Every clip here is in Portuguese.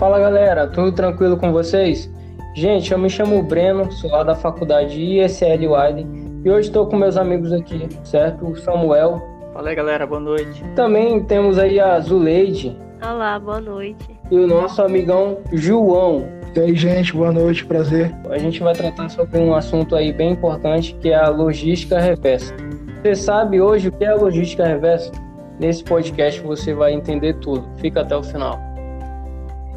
Fala galera, tudo tranquilo com vocês? Gente, eu me chamo Breno, sou lá da faculdade ISL Wide e hoje estou com meus amigos aqui, certo? O Samuel. Fala aí galera, boa noite. Também temos aí a Zuleide. Olá, boa noite. E o nosso amigão João. E aí, gente, boa noite, prazer. A gente vai tratar sobre um assunto aí bem importante que é a logística reversa. Você sabe hoje o que é a logística reversa? Nesse podcast você vai entender tudo. Fica até o final.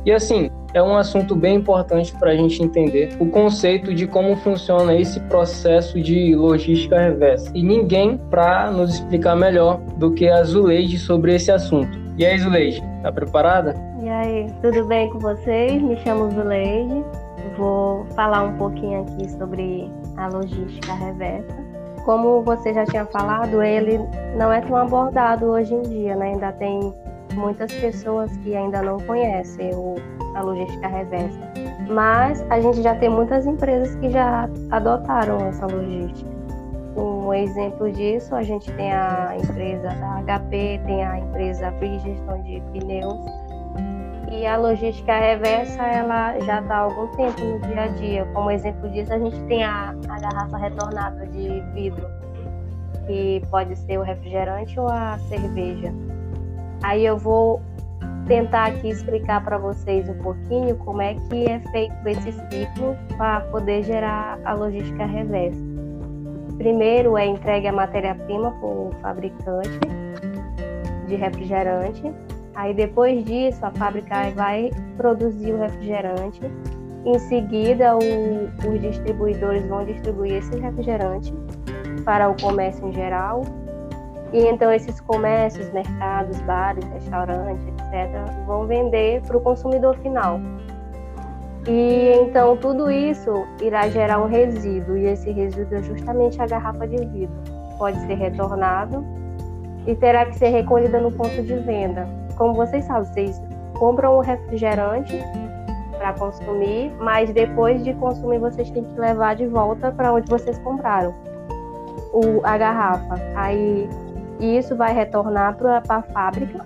E assim, é um assunto bem importante para a gente entender o conceito de como funciona esse processo de logística reversa. E ninguém para nos explicar melhor do que a Zuleide sobre esse assunto. E aí, Zuleide, tá preparada? E aí, tudo bem com vocês? Me chamo Zuleide. Vou falar um pouquinho aqui sobre a logística reversa. Como você já tinha falado, ele não é tão abordado hoje em dia, né? Ainda tem muitas pessoas que ainda não conhecem o, a logística reversa. Mas a gente já tem muitas empresas que já adotaram essa logística. Um exemplo disso, a gente tem a empresa da HP, tem a empresa Gestão de Pneus. E a logística reversa, ela já está há algum tempo no dia a dia. Como exemplo disso, a gente tem a, a garrafa retornável de vidro, que pode ser o refrigerante ou a cerveja. Aí eu vou tentar aqui explicar para vocês um pouquinho como é que é feito esse ciclo para poder gerar a logística reversa. Primeiro é entregue a matéria-prima para o fabricante de refrigerante. Aí depois disso a fábrica vai produzir o refrigerante. Em seguida o, os distribuidores vão distribuir esse refrigerante para o comércio em geral e então esses comércios, mercados, bares, restaurantes, etc., vão vender para o consumidor final. E então tudo isso irá gerar um resíduo, e esse resíduo é justamente a garrafa de vidro. Pode ser retornado e terá que ser recolhida no ponto de venda. Como vocês sabem, vocês compram um refrigerante para consumir, mas depois de consumir vocês têm que levar de volta para onde vocês compraram o, a garrafa. Aí e isso vai retornar para a fábrica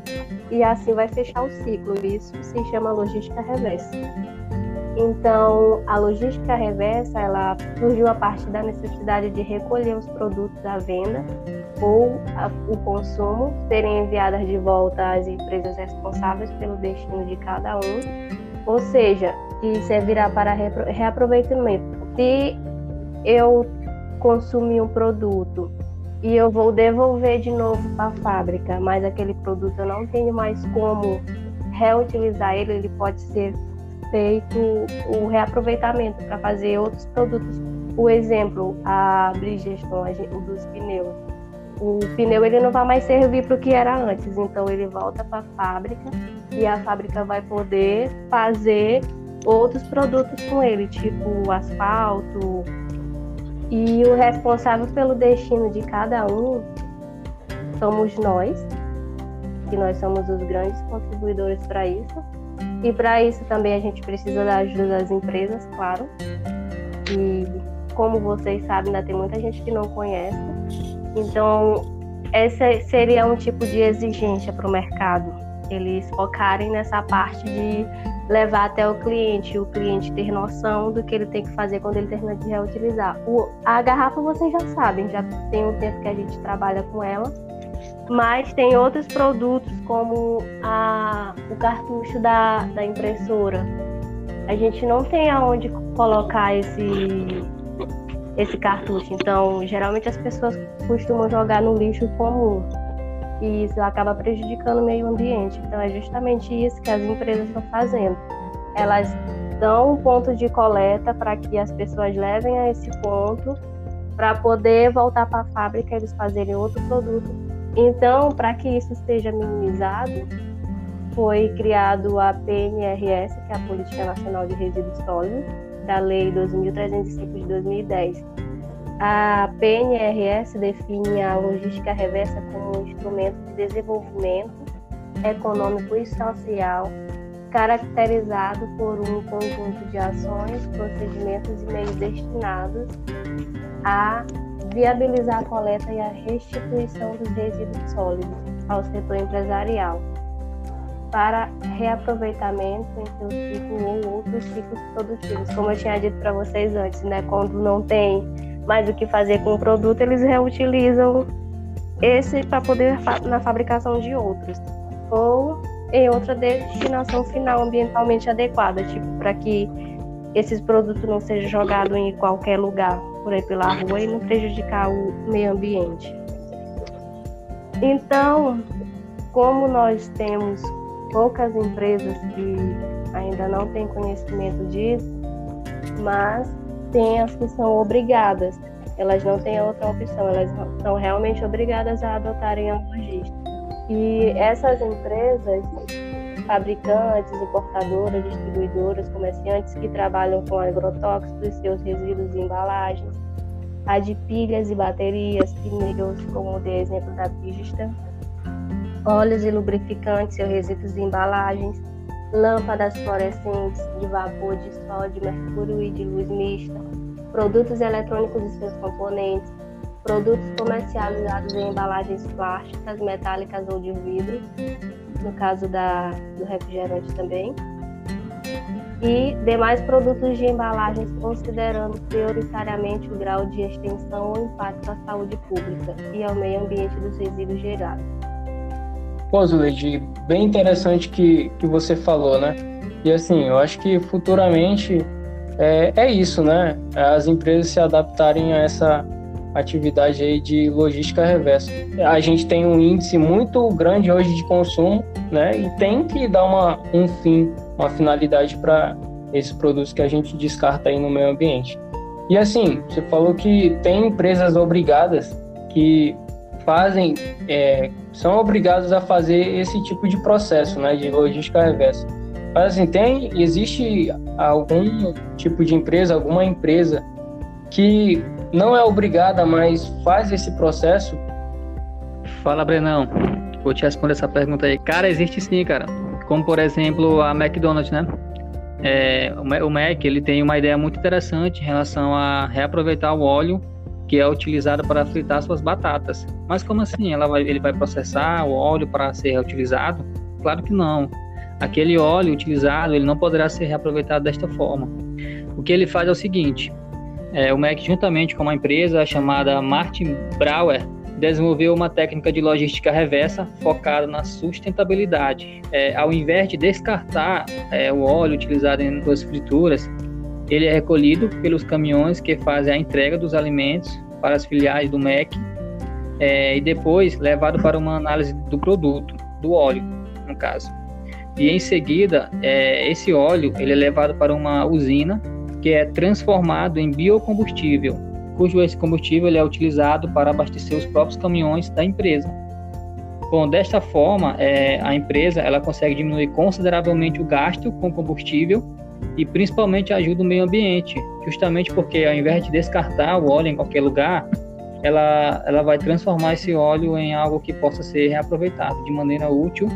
e assim vai fechar o ciclo. Isso se chama logística reversa. Então, a logística reversa, ela surgiu a partir da necessidade de recolher os produtos à venda ou a, o consumo, serem enviadas de volta às empresas responsáveis pelo destino de cada um, ou seja, que servirá para reaproveitamento. Se eu consumir um produto e eu vou devolver de novo para a fábrica, mas aquele produto eu não tenho mais como reutilizar ele, ele pode ser feito o reaproveitamento para fazer outros produtos. O exemplo, a Bridgestone, dos pneus. O pneu ele não vai mais servir para o que era antes, então ele volta para a fábrica e a fábrica vai poder fazer outros produtos com ele, tipo asfalto, e o responsável pelo destino de cada um somos nós, que nós somos os grandes contribuidores para isso. E para isso também a gente precisa da ajuda das empresas, claro. E como vocês sabem, ainda tem muita gente que não conhece. Então, essa seria um tipo de exigência para o mercado. Eles focarem nessa parte de levar até o cliente, o cliente ter noção do que ele tem que fazer quando ele termina de reutilizar. O, a garrafa vocês já sabem, já tem um tempo que a gente trabalha com ela, mas tem outros produtos como a, o cartucho da, da impressora. A gente não tem aonde colocar esse, esse cartucho, então geralmente as pessoas costumam jogar no lixo comum e isso acaba prejudicando o meio ambiente. Então é justamente isso que as empresas estão fazendo. Elas dão um ponto de coleta para que as pessoas levem a esse ponto para poder voltar para a fábrica eles fazerem outro produto. Então, para que isso seja minimizado, foi criado a PNRS, que é a Política Nacional de Resíduos Sólidos, da Lei 2.305 de 2010 a PNRS define a logística reversa como um instrumento de desenvolvimento econômico e social caracterizado por um conjunto de ações, procedimentos e meios destinados a viabilizar a coleta e a restituição dos resíduos sólidos ao setor empresarial. para reaproveitamento em seu ciclo ou outros ciclos produtivos. Como eu tinha dito para vocês antes, né? Quando não tem mais o que fazer com o produto, eles reutilizam esse para poder na fabricação de outros ou em outra destinação final ambientalmente adequada, tipo para que esses produtos não sejam jogados em qualquer lugar por aí pela rua e não prejudicar o meio ambiente. Então, como nós temos poucas empresas que ainda não têm conhecimento disso, mas tem as que são obrigadas. Elas não têm outra opção, elas são realmente obrigadas a adotarem a logística. E essas empresas, fabricantes, importadoras, distribuidoras, comerciantes que trabalham com agrotóxicos seus resíduos e embalagens, a de pilhas e baterias, pneus, como de exemplo da pista, óleos e lubrificantes, seus resíduos e embalagens, lâmpadas fluorescentes de vapor de sódio, mercúrio e de luz mista, produtos eletrônicos e seus componentes, produtos comercializados em embalagens plásticas, metálicas ou de vidro, no caso da, do refrigerante também, e demais produtos de embalagens, considerando prioritariamente o grau de extensão ou impacto à saúde pública e ao meio ambiente dos resíduos gerados. Pô, Zuleide, bem interessante que, que você falou, né? E assim, eu acho que futuramente é, é isso, né? As empresas se adaptarem a essa atividade aí de logística reversa. A gente tem um índice muito grande hoje de consumo, né? E tem que dar uma, um fim, uma finalidade para esses produtos que a gente descarta aí no meio ambiente. E assim, você falou que tem empresas obrigadas que fazem, é, são obrigados a fazer esse tipo de processo, né, de logística reversa. Mas assim, tem, existe algum tipo de empresa, alguma empresa que não é obrigada, mas faz esse processo? Fala, Brenão. Vou te responder essa pergunta aí. Cara, existe sim, cara. Como, por exemplo, a McDonald's, né? É, o Mac ele tem uma ideia muito interessante em relação a reaproveitar o óleo que é utilizado para fritar suas batatas. Mas como assim? Ela vai, ele vai processar o óleo para ser reutilizado? Claro que não. Aquele óleo utilizado ele não poderá ser reaproveitado desta forma. O que ele faz é o seguinte: é, o MEC, juntamente com uma empresa chamada Martin Brauer, desenvolveu uma técnica de logística reversa focada na sustentabilidade. É, ao invés de descartar é, o óleo utilizado em suas frituras, ele é recolhido pelos caminhões que fazem a entrega dos alimentos para as filiais do MEC é, e depois levado para uma análise do produto, do óleo, no caso. E em seguida, é, esse óleo ele é levado para uma usina que é transformado em biocombustível, cujo esse combustível ele é utilizado para abastecer os próprios caminhões da empresa. Bom, desta forma, é, a empresa ela consegue diminuir consideravelmente o gasto com combustível e principalmente ajuda o meio ambiente, justamente porque ao invés de descartar o óleo em qualquer lugar, ela, ela vai transformar esse óleo em algo que possa ser reaproveitado de maneira útil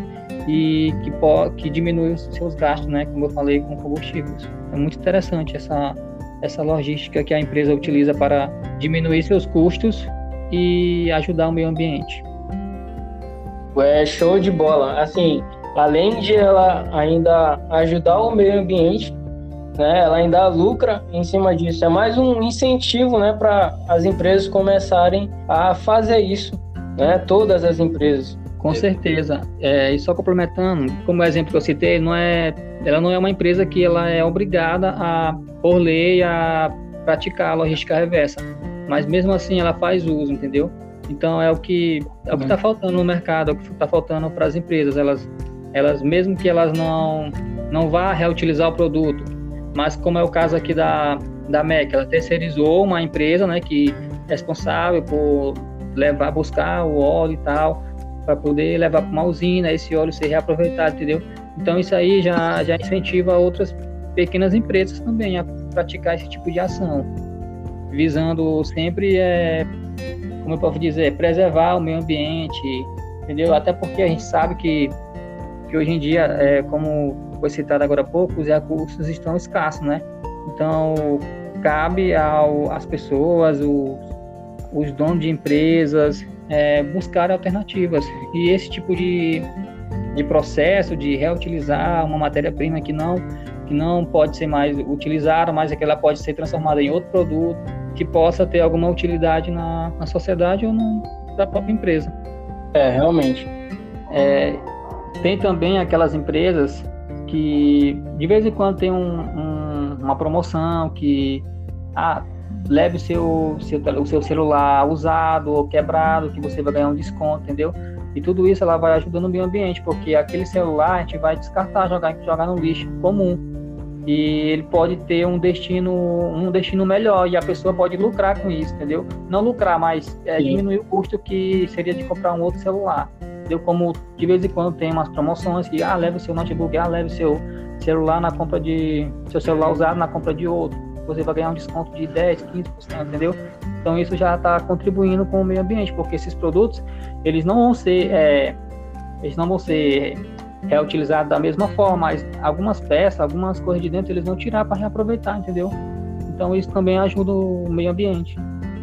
e que, que diminui os seus gastos, né, como eu falei, com combustíveis. É muito interessante essa, essa logística que a empresa utiliza para diminuir seus custos e ajudar o meio ambiente. É show de bola. Assim, além de ela ainda ajudar o meio ambiente, né, ela ainda lucra em cima disso. É mais um incentivo, né, para as empresas começarem a fazer isso, né, todas as empresas. Com certeza. É, e só complementando, como o exemplo que eu citei, não é, ela não é uma empresa que ela é obrigada a, por lei, a praticar a logística reversa. Mas mesmo assim ela faz uso, entendeu? Então é o que é o que está faltando no mercado, é o que está faltando para as empresas. Elas, elas mesmo que elas não não vá reutilizar o produto, mas como é o caso aqui da da MEC, ela terceirizou uma empresa, né, que é responsável por levar, buscar o óleo e tal para poder levar para uma usina, esse óleo ser reaproveitado, entendeu? Então isso aí já, já incentiva outras pequenas empresas também a praticar esse tipo de ação, visando sempre, é, como eu posso dizer, preservar o meio ambiente, entendeu? Até porque a gente sabe que, que hoje em dia, é, como foi citado agora há pouco, os recursos estão escassos, né? Então, cabe ao, às pessoas, os, os donos de empresas, é, buscar alternativas. E esse tipo de, de processo, de reutilizar uma matéria-prima que não que não pode ser mais utilizada, mas é que ela pode ser transformada em outro produto que possa ter alguma utilidade na, na sociedade ou no, própria empresa. É, realmente. É, tem também aquelas empresas que de vez em quando tem um, um, uma promoção que ah, leve o seu, seu, o seu celular usado ou quebrado, que você vai ganhar um desconto, entendeu? E tudo isso ela vai ajudando o meio ambiente, porque aquele celular a gente vai descartar, jogar, jogar no lixo comum. E ele pode ter um destino, um destino melhor e a pessoa pode lucrar com isso, entendeu? Não lucrar, mas é, diminuir o custo que seria de comprar um outro celular. Entendeu? Como de vez em quando tem umas promoções que ah, leve seu notebook, ah, leve seu celular na compra de seu celular usado na compra de outro. Você vai ganhar um desconto de 10, 15%, entendeu? Então isso já está contribuindo com o meio ambiente, porque esses produtos eles não vão ser é, eles não vão ser reutilizados da mesma forma, mas algumas peças, algumas coisas de dentro eles vão tirar para reaproveitar, entendeu? Então isso também ajuda o meio ambiente.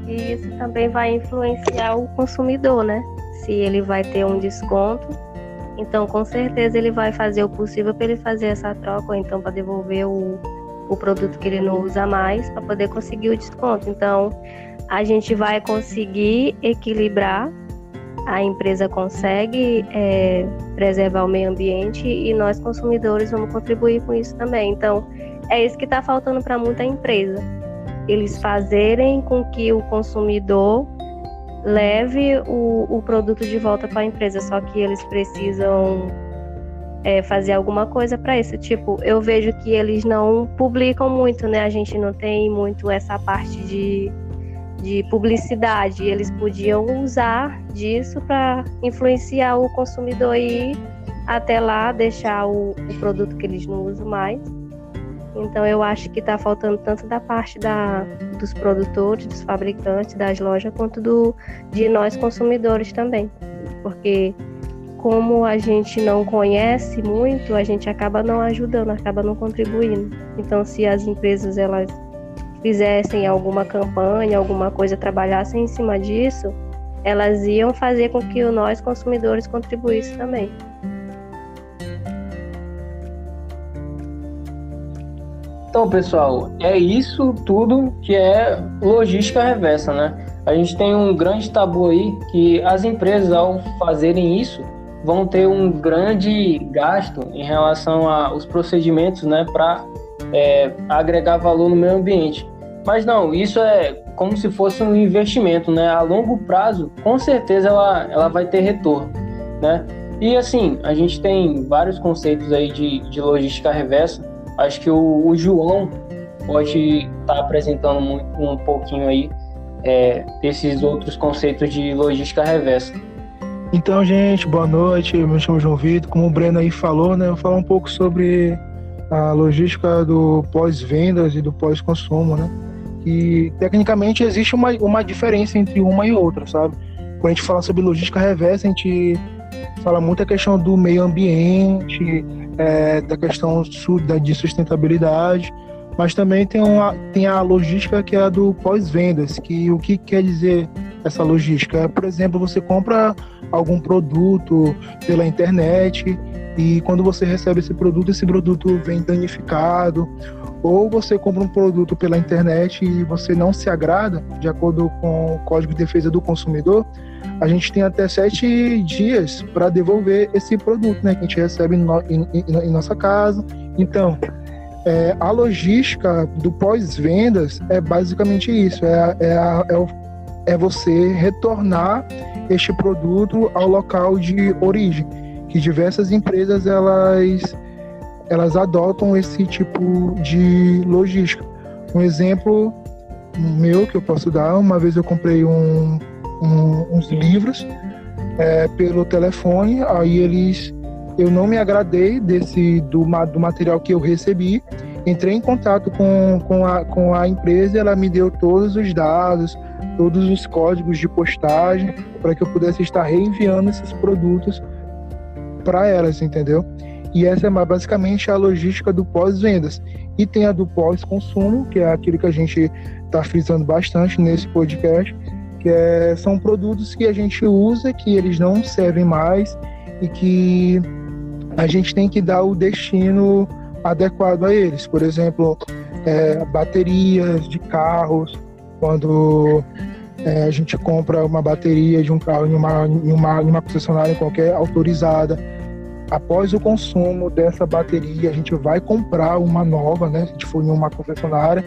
E isso também vai influenciar o consumidor, né? Se ele vai ter um desconto, então com certeza ele vai fazer o possível para ele fazer essa troca, ou então para devolver o, o produto que ele não usa mais, para poder conseguir o desconto. Então a gente vai conseguir equilibrar, a empresa consegue é, preservar o meio ambiente e nós consumidores vamos contribuir com isso também. Então, é isso que está faltando para muita empresa. Eles fazerem com que o consumidor leve o, o produto de volta para a empresa, só que eles precisam é, fazer alguma coisa para isso. Tipo, eu vejo que eles não publicam muito, né? A gente não tem muito essa parte de de publicidade. Eles podiam usar disso para influenciar o consumidor e até lá deixar o, o, produto que eles não usam mais. Então eu acho que está faltando tanto da parte da, dos produtores, dos fabricantes, das lojas, quanto do, de nós consumidores também. Porque como a gente não conhece muito, a gente acaba não ajudando, acaba não contribuindo. Então se as empresas elas fizessem alguma campanha, alguma coisa, trabalhassem em cima disso, elas iam fazer com que nós consumidores contribuíssem também. Então, pessoal, é isso tudo que é logística reversa, né? A gente tem um grande tabu aí que as empresas, ao fazerem isso, vão ter um grande gasto em relação aos procedimentos, né, para é, agregar valor no meio ambiente. Mas não, isso é como se fosse um investimento, né? A longo prazo, com certeza ela, ela vai ter retorno, né? E assim, a gente tem vários conceitos aí de, de logística reversa. Acho que o, o João pode estar tá apresentando muito, um pouquinho aí é, desses outros conceitos de logística reversa. Então, gente, boa noite. Eu me chamo João Vitor. Como o Breno aí falou, né? Eu vou falar um pouco sobre a logística do pós-vendas e do pós-consumo, né? E tecnicamente existe uma, uma diferença entre uma e outra, sabe? Quando a gente fala sobre logística reversa, a gente fala muito a questão do meio ambiente, é, da questão de sustentabilidade, mas também tem, uma, tem a logística que é a do pós-vendas, que o que quer dizer essa logística? Por exemplo, você compra algum produto pela internet e quando você recebe esse produto, esse produto vem danificado, ou você compra um produto pela internet e você não se agrada, de acordo com o Código de Defesa do Consumidor, a gente tem até sete dias para devolver esse produto, né, que a gente recebe no, em, em, nossa casa. Então, é, a logística do pós-vendas é basicamente isso: é, é, é, é você retornar este produto ao local de origem que diversas empresas elas elas adotam esse tipo de logística. Um exemplo meu que eu posso dar, uma vez eu comprei um, um, uns livros é, pelo telefone, aí eles eu não me agradei desse do, do material que eu recebi, entrei em contato com, com, a, com a empresa, ela me deu todos os dados, todos os códigos de postagem para que eu pudesse estar reenviando esses produtos para elas, entendeu? E essa é basicamente a logística do pós-vendas. E tem a do pós-consumo, que é aquilo que a gente está frisando bastante nesse podcast, que é, são produtos que a gente usa, que eles não servem mais e que a gente tem que dar o destino adequado a eles. Por exemplo, é, baterias de carros, quando é, a gente compra uma bateria de um carro em uma, em uma, em uma concessionária qualquer autorizada. Após o consumo dessa bateria, a gente vai comprar uma nova, né? Se a gente for em uma concessionária,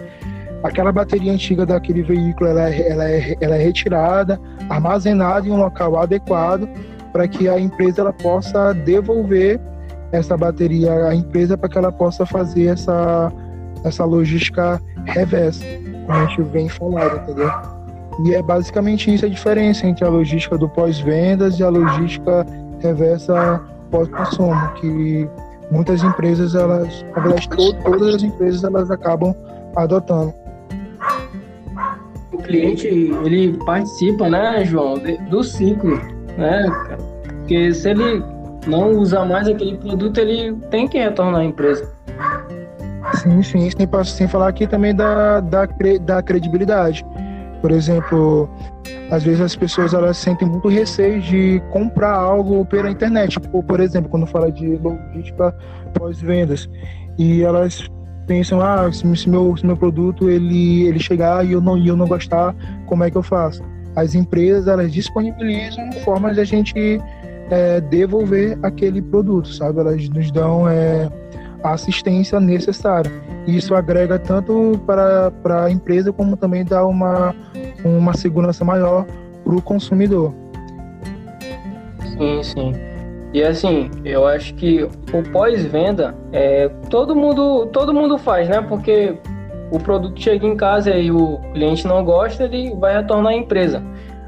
aquela bateria antiga daquele veículo ela é, ela é, ela é retirada, armazenada em um local adequado para que a empresa ela possa devolver essa bateria à empresa para que ela possa fazer essa, essa logística reversa, como a gente vem falando, entendeu? E é basicamente isso a diferença entre a logística do pós-vendas e a logística reversa pós-consumo, que muitas empresas, elas, na verdade, todas as empresas, elas acabam adotando. O cliente, ele participa, né, João, do ciclo, né, porque se ele não usar mais aquele produto, ele tem que retornar à empresa. Sim, sim, sem, sem falar aqui também da, da, da credibilidade. Por exemplo, às vezes as pessoas elas sentem muito receio de comprar algo pela internet. Ou, por exemplo, quando fala de logística pós-vendas. E elas pensam, ah, se, meu, se meu produto ele, ele chegar e eu, não, e eu não gostar, como é que eu faço? As empresas elas disponibilizam formas de a gente é, devolver aquele produto, sabe? Elas nos dão é, a assistência necessária. Isso agrega tanto para, para a empresa como também dá uma, uma segurança maior para o consumidor. Sim, sim. E assim, eu acho que o pós-venda, é, todo mundo todo mundo faz, né? Porque o produto chega em casa e o cliente não gosta, ele vai retornar à empresa.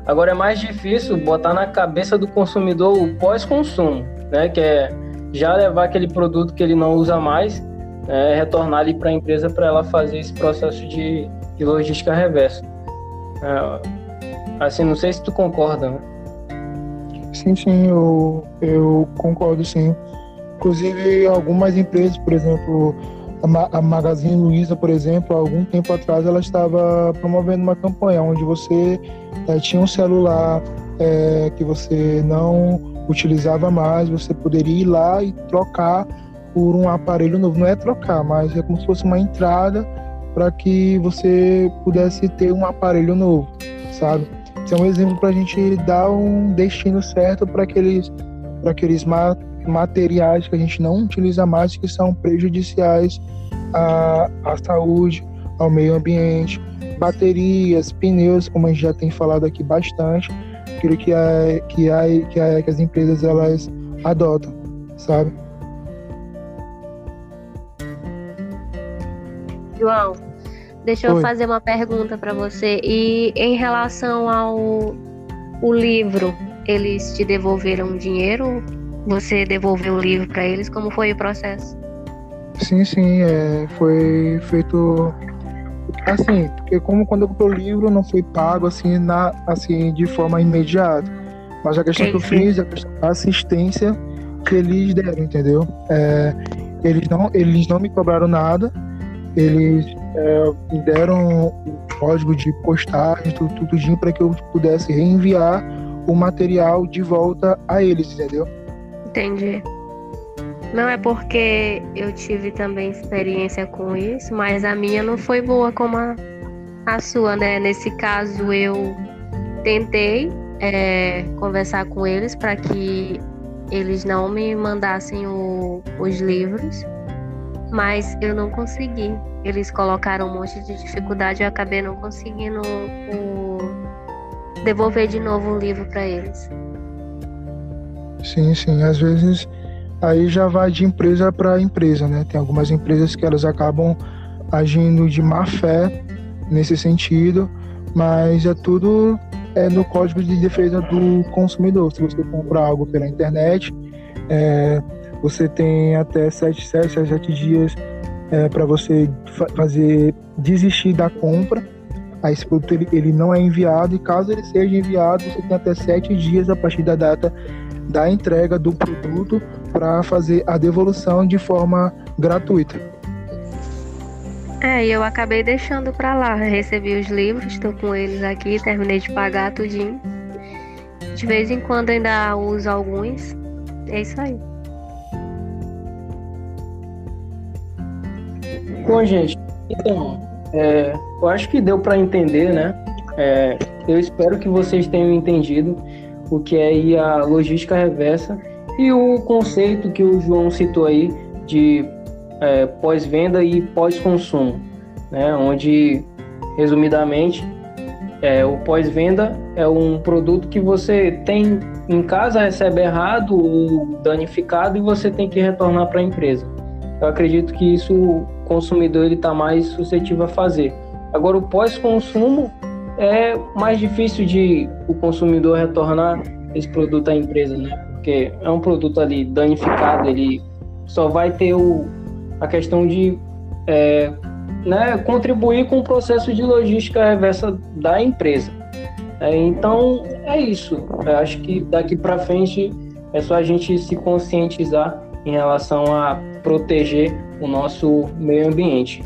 Agora é mais difícil botar na cabeça do consumidor o pós-consumo, né? Que é já levar aquele produto que ele não usa mais, é, retornar ali para a empresa para ela fazer esse processo de, de logística reversa. É, assim, não sei se tu concorda, né? Sim, sim, eu, eu concordo sim. Inclusive, algumas empresas, por exemplo, a, Magazine Luiza, por exemplo, há algum tempo atrás, ela estava promovendo uma campanha onde você é, tinha um celular é, que você não utilizava mais, você poderia ir lá e trocar por um aparelho novo. Não é trocar, mas é como se fosse uma entrada para que você pudesse ter um aparelho novo, sabe? Isso é um exemplo para a gente dar um destino certo para aqueles, para aqueles materiais que a gente não utiliza mais, que são prejudiciais à, à saúde, ao meio ambiente, baterias, pneus, como a gente já tem falado aqui bastante aquilo que, a, que, a, que, a, que as empresas elas adotam, sabe? João, deixa eu Oi. fazer uma pergunta para você. E em relação ao o livro, eles te devolveram dinheiro? Você devolveu o livro para eles? Como foi o processo? Sim, sim, é, foi feito Assim, porque como quando eu comprei o livro não foi pago assim, na, assim de forma imediata. Mas a questão que eu fiz, a questão da assistência que eles deram, entendeu? É, eles, não, eles não me cobraram nada, eles é, me deram o código de postagem, tudo, tudinho para que eu pudesse reenviar o material de volta a eles, entendeu? Entendi. Não é porque eu tive também experiência com isso, mas a minha não foi boa como a, a sua, né? Nesse caso, eu tentei é, conversar com eles para que eles não me mandassem o, os livros, mas eu não consegui. Eles colocaram um monte de dificuldade e eu acabei não conseguindo o, devolver de novo o livro para eles. Sim, sim. Às vezes aí já vai de empresa para empresa, né? Tem algumas empresas que elas acabam agindo de má fé nesse sentido, mas é tudo é no código de defesa do consumidor. Se você comprar algo pela internet, é, você tem até 7, 7, 7 dias é, para você fa fazer desistir da compra. Aí esse produto ele, ele não é enviado e caso ele seja enviado, você tem até 7 dias a partir da data da entrega do produto para fazer a devolução de forma gratuita. É, eu acabei deixando para lá. Recebi os livros, estou com eles aqui, terminei de pagar tudinho. De vez em quando ainda uso alguns. É isso aí. Bom, gente, então, é, eu acho que deu para entender, né? É, eu espero que vocês tenham entendido o que é a logística reversa e o conceito que o João citou aí de é, pós-venda e pós-consumo, né? Onde, resumidamente, é, o pós-venda é um produto que você tem em casa, recebe errado ou danificado e você tem que retornar para a empresa. Eu acredito que isso o consumidor está mais suscetível a fazer. Agora, o pós-consumo é mais difícil de o consumidor retornar esse produto à empresa, né? Porque é um produto ali danificado, ele só vai ter o, a questão de é, né, contribuir com o processo de logística reversa da empresa. É, então, é isso. Eu acho que daqui para frente é só a gente se conscientizar em relação a proteger o nosso meio ambiente.